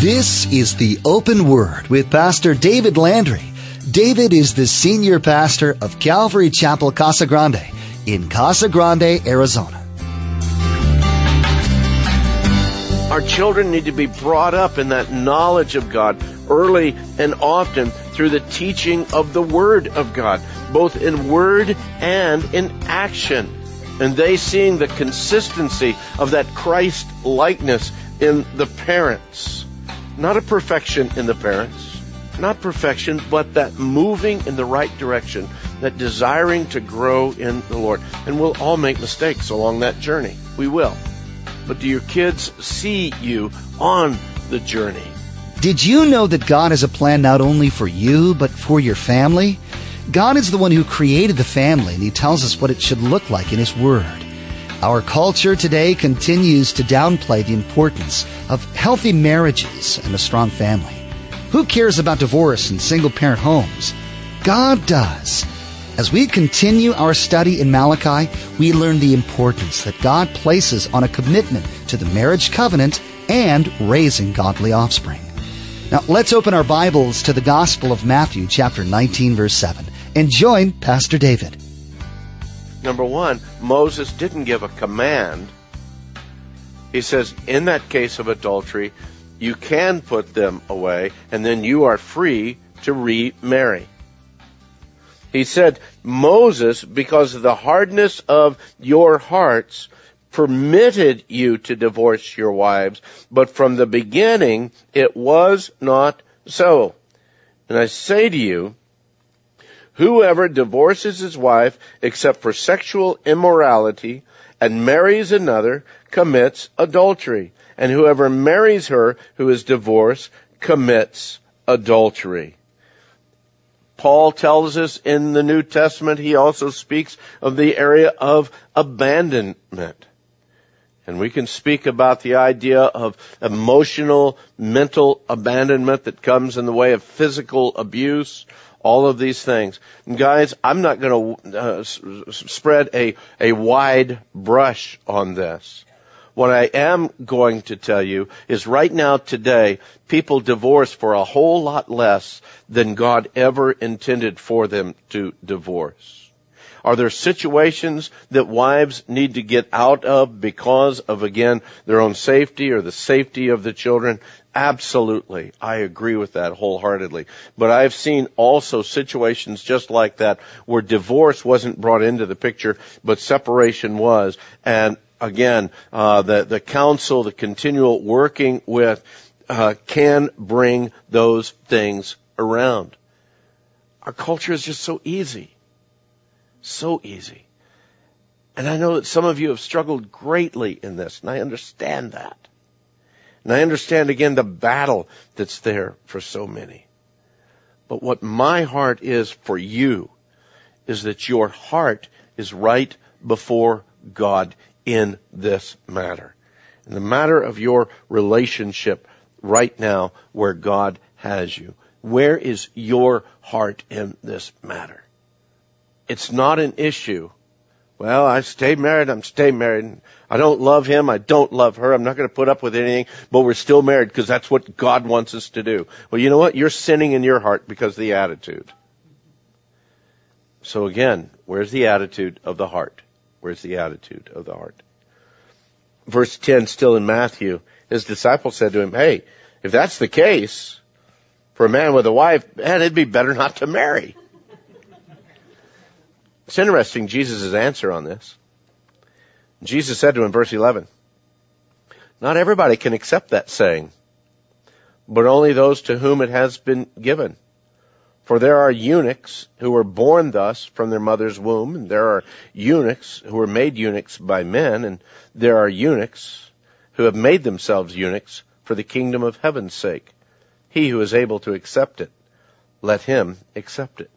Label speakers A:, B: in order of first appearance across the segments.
A: This is the Open Word with Pastor David Landry. David is the senior pastor of Calvary Chapel Casa Grande in Casa Grande, Arizona.
B: Our children need to be brought up in that knowledge of God early and often through the teaching of the Word of God, both in word and in action. And they seeing the consistency of that Christ likeness in the parents. Not a perfection in the parents, not perfection, but that moving in the right direction, that desiring to grow in the Lord. And we'll all make mistakes along that journey. We will. But do your kids see you on the journey?
A: Did you know that God has a plan not only for you, but for your family? God is the one who created the family, and He tells us what it should look like in His Word. Our culture today continues to downplay the importance of healthy marriages and a strong family. Who cares about divorce and single parent homes? God does. As we continue our study in Malachi, we learn the importance that God places on a commitment to the marriage covenant and raising godly offspring. Now, let's open our Bibles to the Gospel of Matthew, chapter 19, verse 7, and join Pastor David.
B: Number one, Moses didn't give a command. He says, in that case of adultery, you can put them away, and then you are free to remarry. He said, Moses, because of the hardness of your hearts, permitted you to divorce your wives, but from the beginning it was not so. And I say to you, whoever divorces his wife except for sexual immorality and marries another commits adultery. And whoever marries her who is divorced commits adultery. Paul tells us in the New Testament, he also speaks of the area of abandonment. And we can speak about the idea of emotional, mental abandonment that comes in the way of physical abuse, all of these things. And guys, I'm not going to uh, s- spread a, a wide brush on this. What I am going to tell you is right now today, people divorce for a whole lot less than God ever intended for them to divorce. Are there situations that wives need to get out of because of, again, their own safety or the safety of the children? Absolutely. I agree with that wholeheartedly. But I've seen also situations just like that where divorce wasn't brought into the picture, but separation was. And again, uh, the, the counsel, the continual working with, uh, can bring those things around. Our culture is just so easy. So easy. And I know that some of you have struggled greatly in this, and I understand that. And I understand again the battle that's there for so many. But what my heart is for you is that your heart is right before God in this matter. In the matter of your relationship right now where God has you. Where is your heart in this matter? It's not an issue. Well, I stay married, I'm stay married. I don't love him, I don't love her, I'm not going to put up with anything, but we're still married because that's what God wants us to do. Well, you know what? You're sinning in your heart because of the attitude. So again, where's the attitude of the heart? Where's the attitude of the heart? Verse 10 still in Matthew, his disciples said to him, hey, if that's the case, for a man with a wife, man, it'd be better not to marry. It's interesting, Jesus' answer on this. Jesus said to him, verse 11, not everybody can accept that saying, but only those to whom it has been given. For there are eunuchs who were born thus from their mother's womb, and there are eunuchs who were made eunuchs by men, and there are eunuchs who have made themselves eunuchs for the kingdom of heaven's sake. He who is able to accept it, let him accept it.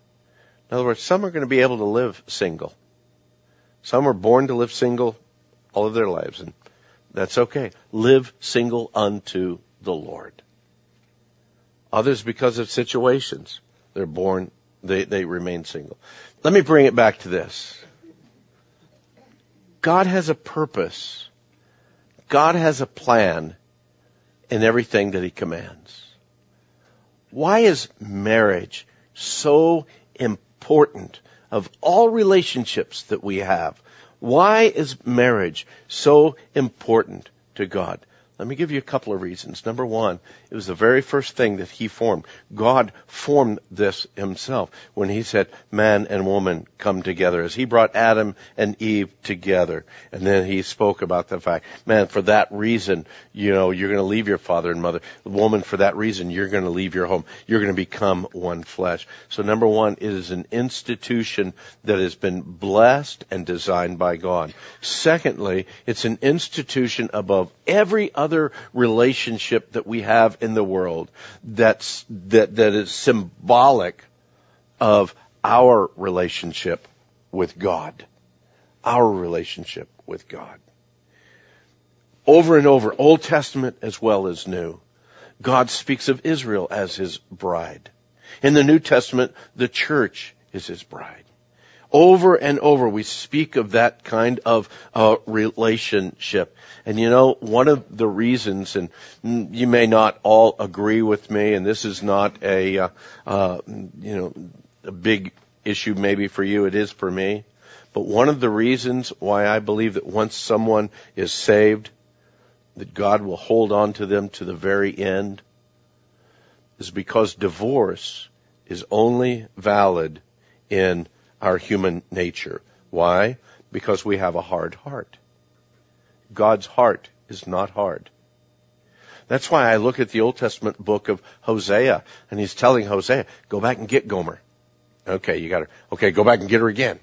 B: In other words, some are going to be able to live single. Some are born to live single all of their lives, and that's okay. Live single unto the Lord. Others, because of situations, they're born, they, they remain single. Let me bring it back to this. God has a purpose. God has a plan in everything that he commands. Why is marriage so important of all relationships that we have? Why is marriage so important to God? Let me give you a couple of reasons. Number one, it was the very first thing that he formed. God formed this himself when he said man and woman come together as he brought Adam and Eve together. And then he spoke about the fact, man, for that reason, you know, you're going to leave your father and mother. Woman, for that reason, you're going to leave your home. You're going to become one flesh. So number one, it is an institution that has been blessed and designed by God. Secondly, it's an institution above every other other relationship that we have in the world that's, that, that is symbolic of our relationship with God. Our relationship with God. Over and over, Old Testament as well as New, God speaks of Israel as His bride. In the New Testament, the church is His bride. Over and over, we speak of that kind of uh, relationship. And you know, one of the reasons, and you may not all agree with me, and this is not a, uh, uh, you know, a big issue maybe for you, it is for me. But one of the reasons why I believe that once someone is saved, that God will hold on to them to the very end, is because divorce is only valid in our human nature. Why? Because we have a hard heart. God's heart is not hard. That's why I look at the Old Testament book of Hosea, and he's telling Hosea, go back and get Gomer. Okay, you got her. Okay, go back and get her again.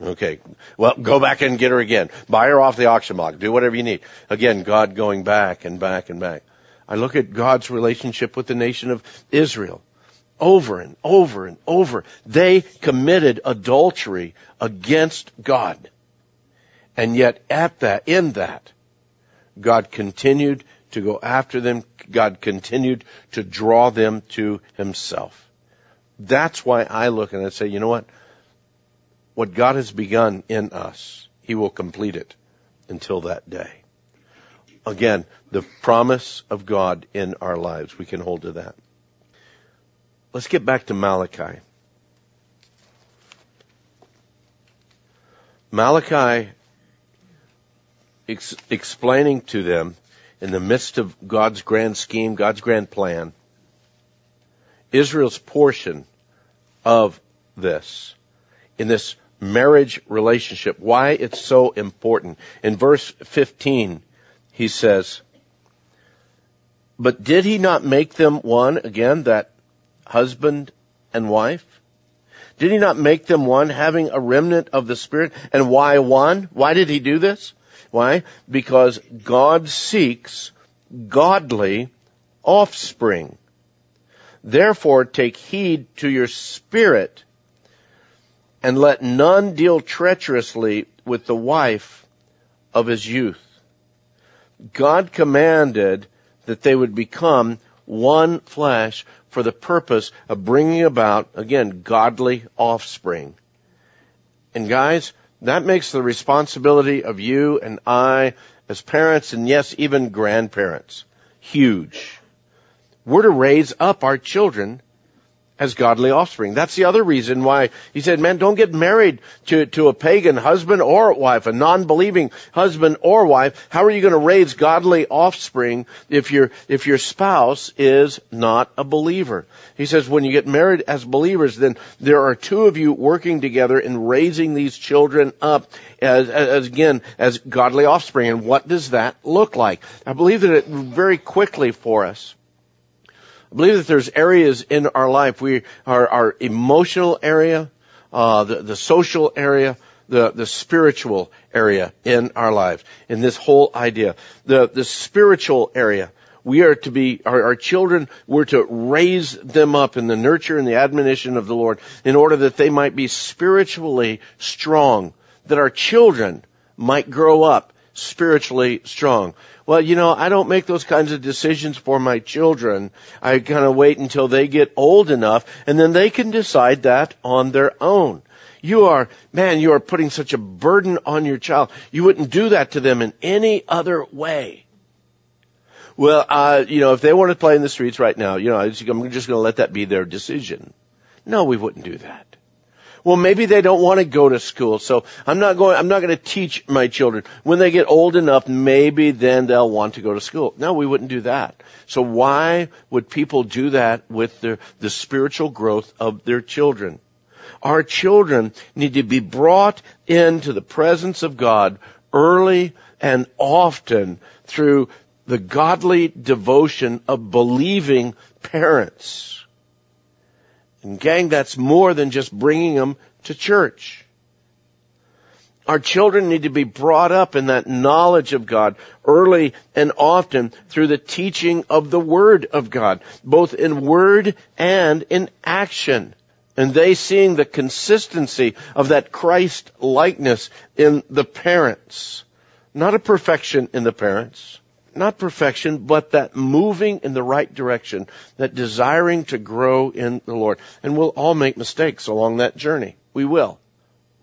B: Okay, well, go back and get her again. Buy her off the auction block. Do whatever you need. Again, God going back and back and back. I look at God's relationship with the nation of Israel over and over and over. They committed adultery against God. And yet at that, in that, God continued to go after them. God continued to draw them to himself. That's why I look and I say, you know what? What God has begun in us, he will complete it until that day. Again, the promise of God in our lives, we can hold to that. Let's get back to Malachi. Malachi ex- explaining to them in the midst of God's grand scheme, God's grand plan, Israel's portion of this, in this marriage relationship, why it's so important. In verse 15, he says, But did he not make them one? Again, that husband and wife? Did he not make them one, having a remnant of the Spirit? And why one? Why did he do this? Why? Because God seeks godly offspring. Therefore take heed to your spirit and let none deal treacherously with the wife of his youth. God commanded that they would become one flesh for the purpose of bringing about, again, godly offspring. And guys, that makes the responsibility of you and I as parents and yes, even grandparents huge. We're to raise up our children as godly offspring. That's the other reason why he said, man, don't get married to, to a pagan husband or wife, a non-believing husband or wife. How are you going to raise godly offspring if your, if your spouse is not a believer? He says, when you get married as believers, then there are two of you working together in raising these children up as, as again, as godly offspring. And what does that look like? I believe that it very quickly for us I believe that there's areas in our life, we, our, our emotional area, uh, the, the social area, the, the spiritual area in our lives, in this whole idea. The, the spiritual area, we are to be, our, our children, we're to raise them up in the nurture and the admonition of the Lord in order that they might be spiritually strong, that our children might grow up spiritually strong. Well, you know, I don't make those kinds of decisions for my children. I kind of wait until they get old enough and then they can decide that on their own. You are, man, you are putting such a burden on your child. You wouldn't do that to them in any other way. well, uh, you know, if they want to play in the streets right now, you know, I'm just going to let that be their decision. No, we wouldn't do that. Well, maybe they don't want to go to school, so I'm not going, I'm not going to teach my children. When they get old enough, maybe then they'll want to go to school. No, we wouldn't do that. So why would people do that with their, the spiritual growth of their children? Our children need to be brought into the presence of God early and often through the godly devotion of believing parents. And gang, that's more than just bringing them to church. Our children need to be brought up in that knowledge of God early and often through the teaching of the Word of God, both in word and in action. And they seeing the consistency of that Christ likeness in the parents. Not a perfection in the parents, not perfection, but that moving in the right direction, that desiring to grow in the Lord. And we'll all make mistakes along that journey. We will.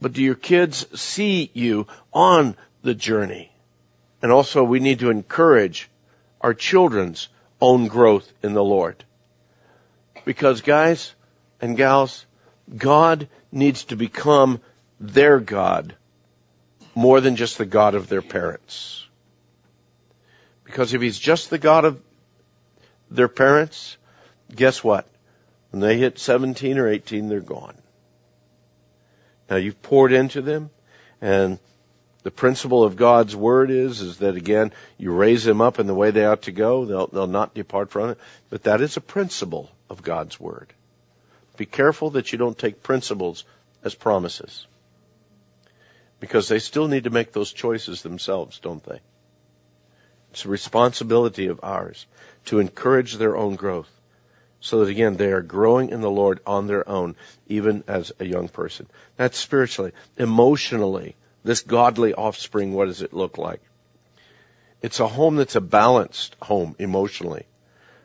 B: But do your kids see you on the journey? And also we need to encourage our children's own growth in the Lord. Because guys and gals, God needs to become their God more than just the God of their parents. Because if he's just the God of their parents, guess what? When they hit 17 or 18, they're gone. Now you've poured into them and the principle of God's word is, is that again, you raise them up in the way they ought to go. They'll, they'll not depart from it. But that is a principle of God's word. Be careful that you don't take principles as promises. Because they still need to make those choices themselves, don't they? It's a responsibility of ours to encourage their own growth so that again they are growing in the Lord on their own, even as a young person. That's spiritually. Emotionally, this godly offspring, what does it look like? It's a home that's a balanced home emotionally.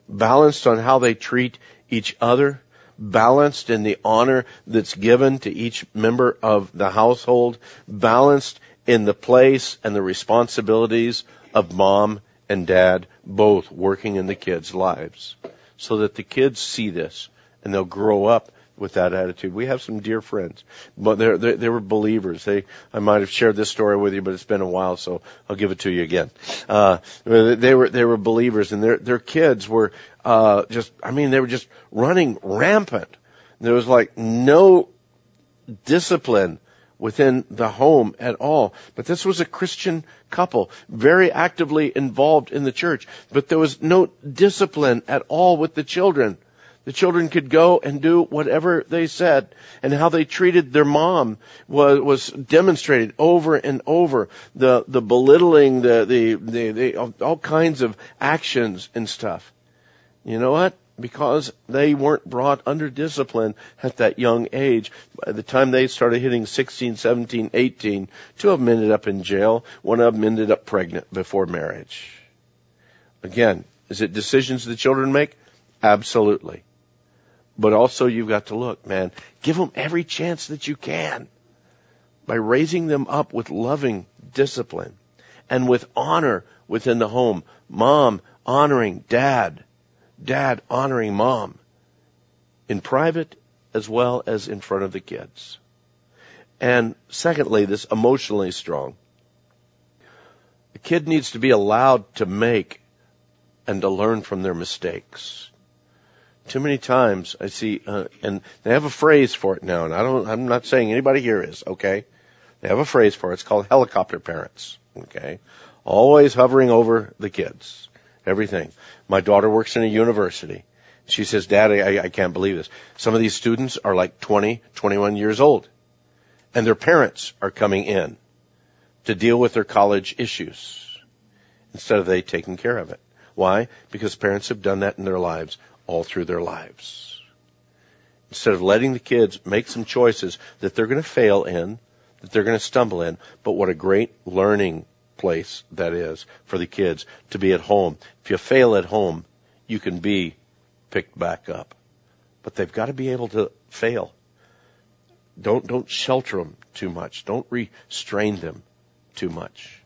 B: Balanced on how they treat each other, balanced in the honor that's given to each member of the household, balanced in the place and the responsibilities of mom and dad both working in the kids' lives so that the kids see this and they'll grow up with that attitude. We have some dear friends, but they're, they they were believers. They, I might have shared this story with you, but it's been a while, so I'll give it to you again. Uh, they were, they were believers and their, their kids were, uh, just, I mean, they were just running rampant. There was like no discipline within the home at all. But this was a Christian couple, very actively involved in the church, but there was no discipline at all with the children. The children could go and do whatever they said, and how they treated their mom was was demonstrated over and over. The the belittling, the the the, the all kinds of actions and stuff. You know what? Because they weren't brought under discipline at that young age. By the time they started hitting 16, 17, 18, two of them ended up in jail. One of them ended up pregnant before marriage. Again, is it decisions the children make? Absolutely. But also you've got to look, man, give them every chance that you can by raising them up with loving discipline and with honor within the home. Mom honoring dad dad honoring mom in private as well as in front of the kids. And secondly, this emotionally strong. The kid needs to be allowed to make and to learn from their mistakes. Too many times I see, uh, and they have a phrase for it now, and I don't, I'm not saying anybody here is, okay? They have a phrase for it. It's called helicopter parents, okay? Always hovering over the kids everything. My daughter works in a university. She says, Dad, I, I can't believe this. Some of these students are like 20, 21 years old. And their parents are coming in to deal with their college issues instead of they taking care of it. Why? Because parents have done that in their lives all through their lives. Instead of letting the kids make some choices that they're going to fail in, that they're going to stumble in, but what a great learning place that is for the kids to be at home. If you fail at home, you can be picked back up. But they've got to be able to fail. Don't, don't shelter them too much. Don't restrain them too much.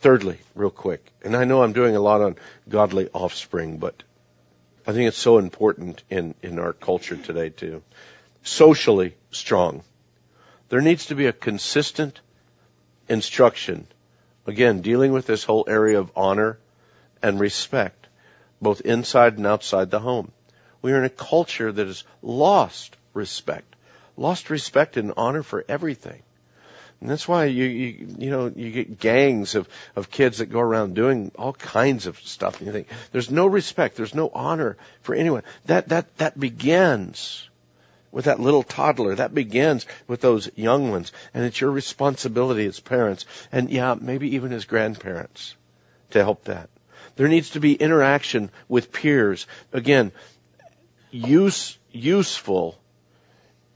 B: Thirdly, real quick, and I know I'm doing a lot on godly offspring, but I think it's so important in, in our culture today too. Socially strong. There needs to be a consistent instruction. Again, dealing with this whole area of honor and respect, both inside and outside the home. We are in a culture that has lost respect, lost respect and honor for everything. And that's why you, you, you know, you get gangs of, of kids that go around doing all kinds of stuff. And you think, there's no respect, there's no honor for anyone. That, that, that begins with that little toddler. That begins with those young ones. And it's your responsibility as parents, and yeah, maybe even as grandparents, to help that. There needs to be interaction with peers. Again, use, useful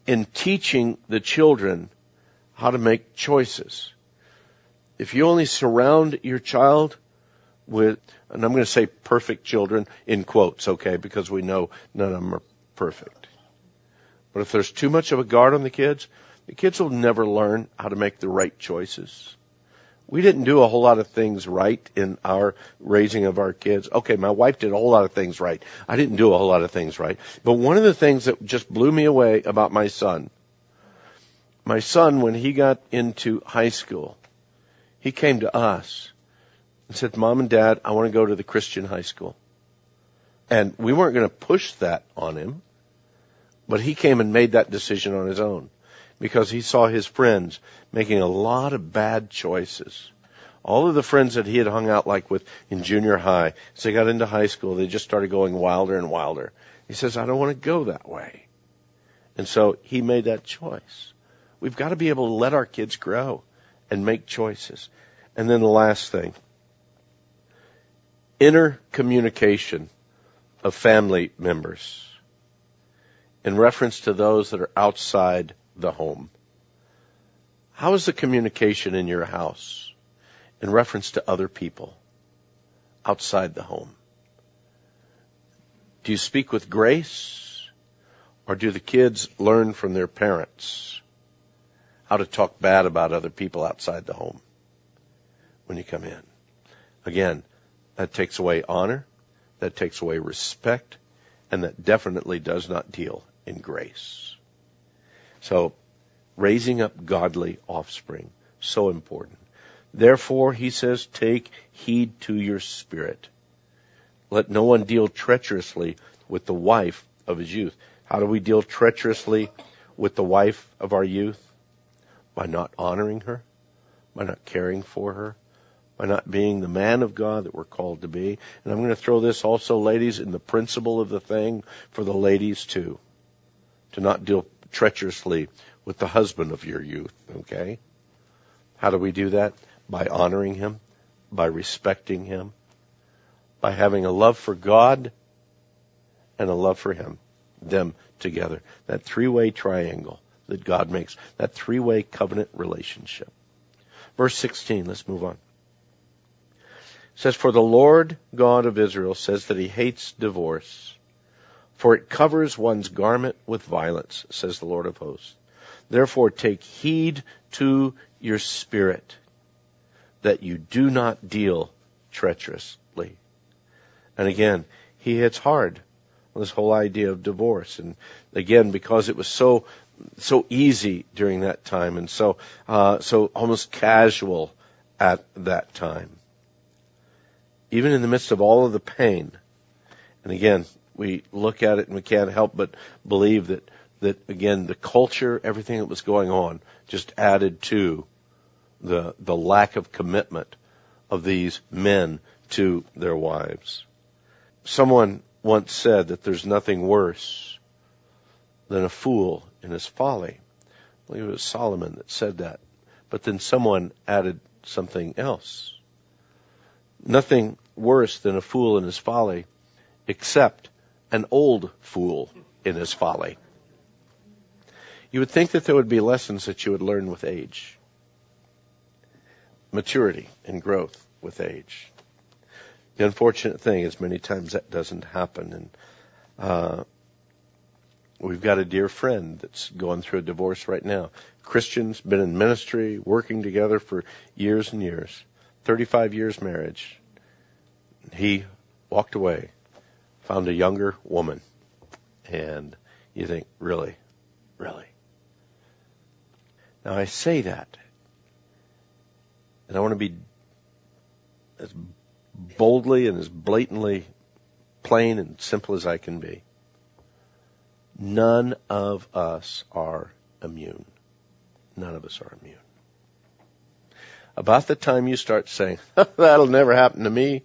B: in teaching the children how to make choices. If you only surround your child with, and I'm going to say perfect children in quotes, okay, because we know none of them are perfect. But if there's too much of a guard on the kids, the kids will never learn how to make the right choices. We didn't do a whole lot of things right in our raising of our kids. Okay, my wife did a whole lot of things right. I didn't do a whole lot of things right. But one of the things that just blew me away about my son my son, when he got into high school, he came to us and said, Mom and Dad, I want to go to the Christian high school. And we weren't going to push that on him, but he came and made that decision on his own because he saw his friends making a lot of bad choices. All of the friends that he had hung out like with in junior high, as they got into high school, they just started going wilder and wilder. He says, I don't want to go that way. And so he made that choice. We've got to be able to let our kids grow and make choices. And then the last thing, inner communication of family members in reference to those that are outside the home. How is the communication in your house in reference to other people outside the home? Do you speak with grace or do the kids learn from their parents? how to talk bad about other people outside the home when you come in. Again, that takes away honor, that takes away respect, and that definitely does not deal in grace. So, raising up godly offspring, so important. Therefore, he says, take heed to your spirit. Let no one deal treacherously with the wife of his youth. How do we deal treacherously with the wife of our youth? by not honoring her, by not caring for her, by not being the man of God that we're called to be. And I'm going to throw this also, ladies, in the principle of the thing for the ladies too. To not deal treacherously with the husband of your youth, okay? How do we do that? By honoring him, by respecting him, by having a love for God and a love for him, them together. That three-way triangle that God makes. That three-way covenant relationship. Verse 16, let's move on. It says, For the Lord God of Israel says that he hates divorce, for it covers one's garment with violence, says the Lord of hosts. Therefore take heed to your spirit that you do not deal treacherously. And again, he hits hard on this whole idea of divorce. And again, because it was so so easy during that time and so uh, so almost casual at that time. Even in the midst of all of the pain, and again, we look at it and we can't help but believe that that again the culture, everything that was going on, just added to the the lack of commitment of these men to their wives. Someone once said that there's nothing worse than a fool in his folly. I believe it was Solomon that said that. But then someone added something else. Nothing worse than a fool in his folly, except an old fool in his folly. You would think that there would be lessons that you would learn with age. Maturity and growth with age. The unfortunate thing is many times that doesn't happen and uh, We've got a dear friend that's going through a divorce right now. Christians, been in ministry, working together for years and years. 35 years marriage, he walked away, found a younger woman, and you think, really, really. Now I say that, and I want to be as boldly and as blatantly plain and simple as I can be. None of us are immune. None of us are immune. About the time you start saying, that'll never happen to me,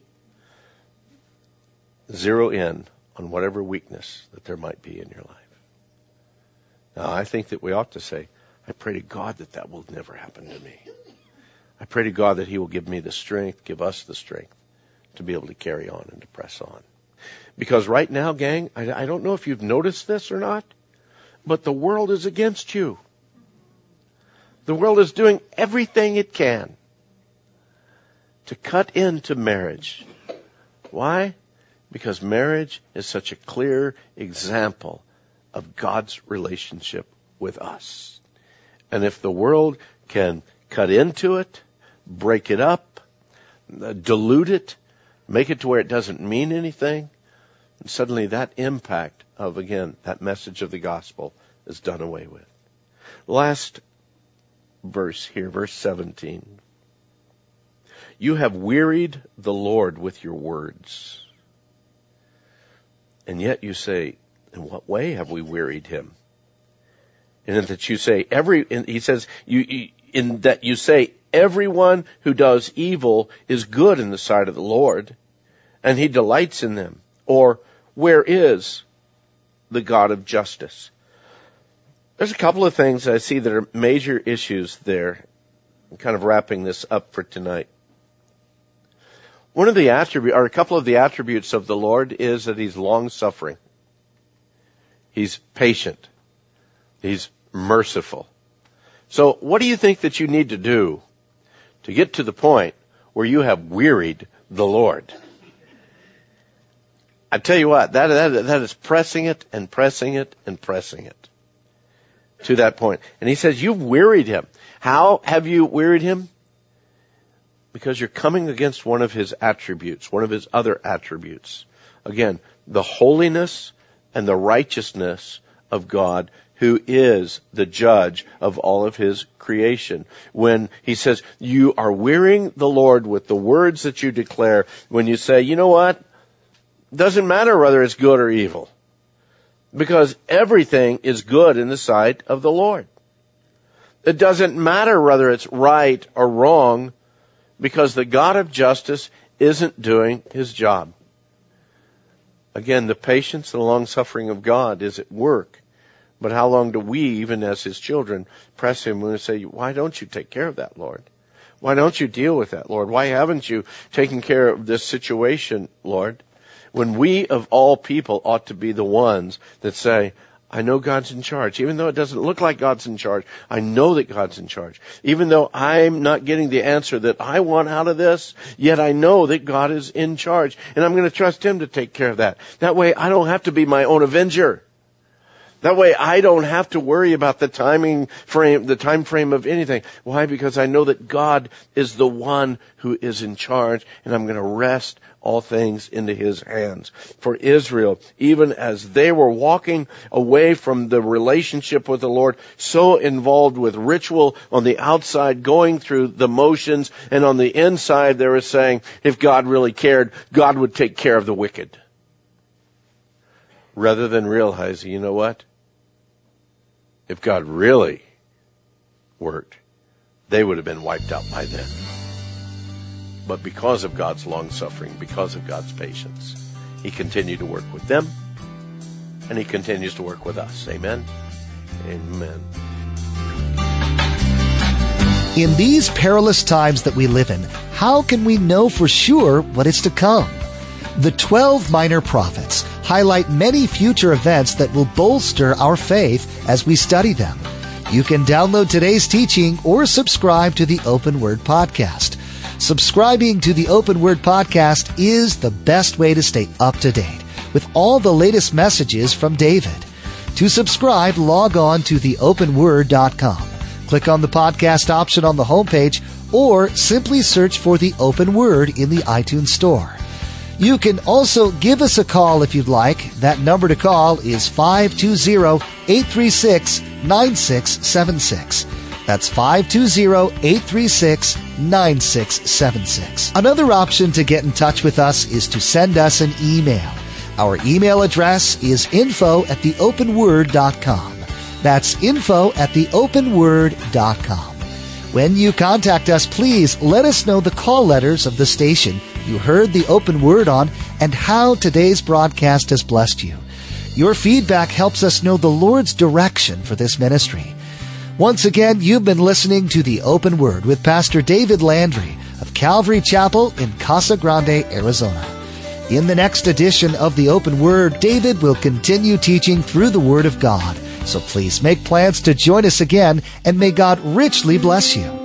B: zero in on whatever weakness that there might be in your life. Now, I think that we ought to say, I pray to God that that will never happen to me. I pray to God that He will give me the strength, give us the strength to be able to carry on and to press on. Because right now, gang, I, I don't know if you've noticed this or not, but the world is against you. The world is doing everything it can to cut into marriage. Why? Because marriage is such a clear example of God's relationship with us. And if the world can cut into it, break it up, uh, dilute it, make it to where it doesn't mean anything, and suddenly that impact of, again, that message of the gospel is done away with. Last verse here, verse 17. You have wearied the Lord with your words. And yet you say, in what way have we wearied him? And that you say every, he says, you, in that you say everyone who does evil is good in the sight of the Lord, and he delights in them. Or, where is the God of justice? There's a couple of things I see that are major issues there. I'm kind of wrapping this up for tonight. One of the attributes, or a couple of the attributes of the Lord is that He's long suffering. He's patient. He's merciful. So what do you think that you need to do to get to the point where you have wearied the Lord? I tell you what, that, that, that is pressing it and pressing it and pressing it to that point. And he says, you've wearied him. How have you wearied him? Because you're coming against one of his attributes, one of his other attributes. Again, the holiness and the righteousness of God who is the judge of all of his creation. When he says, you are wearying the Lord with the words that you declare, when you say, you know what? Doesn't matter whether it's good or evil. Because everything is good in the sight of the Lord. It doesn't matter whether it's right or wrong because the God of justice isn't doing his job. Again, the patience and long suffering of God is at work. But how long do we, even as his children, press him and say, why don't you take care of that, Lord? Why don't you deal with that, Lord? Why haven't you taken care of this situation, Lord? when we of all people ought to be the ones that say, I know God's in charge. Even though it doesn't look like God's in charge, I know that God's in charge. Even though I'm not getting the answer that I want out of this, yet I know that God is in charge. And I'm going to trust Him to take care of that. That way I don't have to be my own avenger. That way I don't have to worry about the timing frame, the time frame of anything. Why? Because I know that God is the one who is in charge and I'm going to rest all things into his hands. For Israel, even as they were walking away from the relationship with the Lord, so involved with ritual on the outside, going through the motions, and on the inside they were saying, if God really cared, God would take care of the wicked. Rather than realizing, you know what? If God really worked, they would have been wiped out by then. But because of God's long suffering, because of God's patience, He continued to work with them, and He continues to work with us. Amen. Amen.
A: In these perilous times that we live in, how can we know for sure what is to come? The 12 minor prophets highlight many future events that will bolster our faith as we study them. You can download today's teaching or subscribe to the Open Word Podcast. Subscribing to the Open Word Podcast is the best way to stay up to date with all the latest messages from David. To subscribe, log on to theopenword.com. Click on the podcast option on the homepage or simply search for the open word in the iTunes Store. You can also give us a call if you'd like. That number to call is 520-836-9676. That's 520-836-9676. Another option to get in touch with us is to send us an email. Our email address is info at theopenword.com. That's info at theopenword.com. When you contact us, please let us know the call letters of the station you heard the open word on and how today's broadcast has blessed you. Your feedback helps us know the Lord's direction for this ministry. Once again, you've been listening to the open word with Pastor David Landry of Calvary Chapel in Casa Grande, Arizona. In the next edition of the open word, David will continue teaching through the word of God. So please make plans to join us again and may God richly bless you.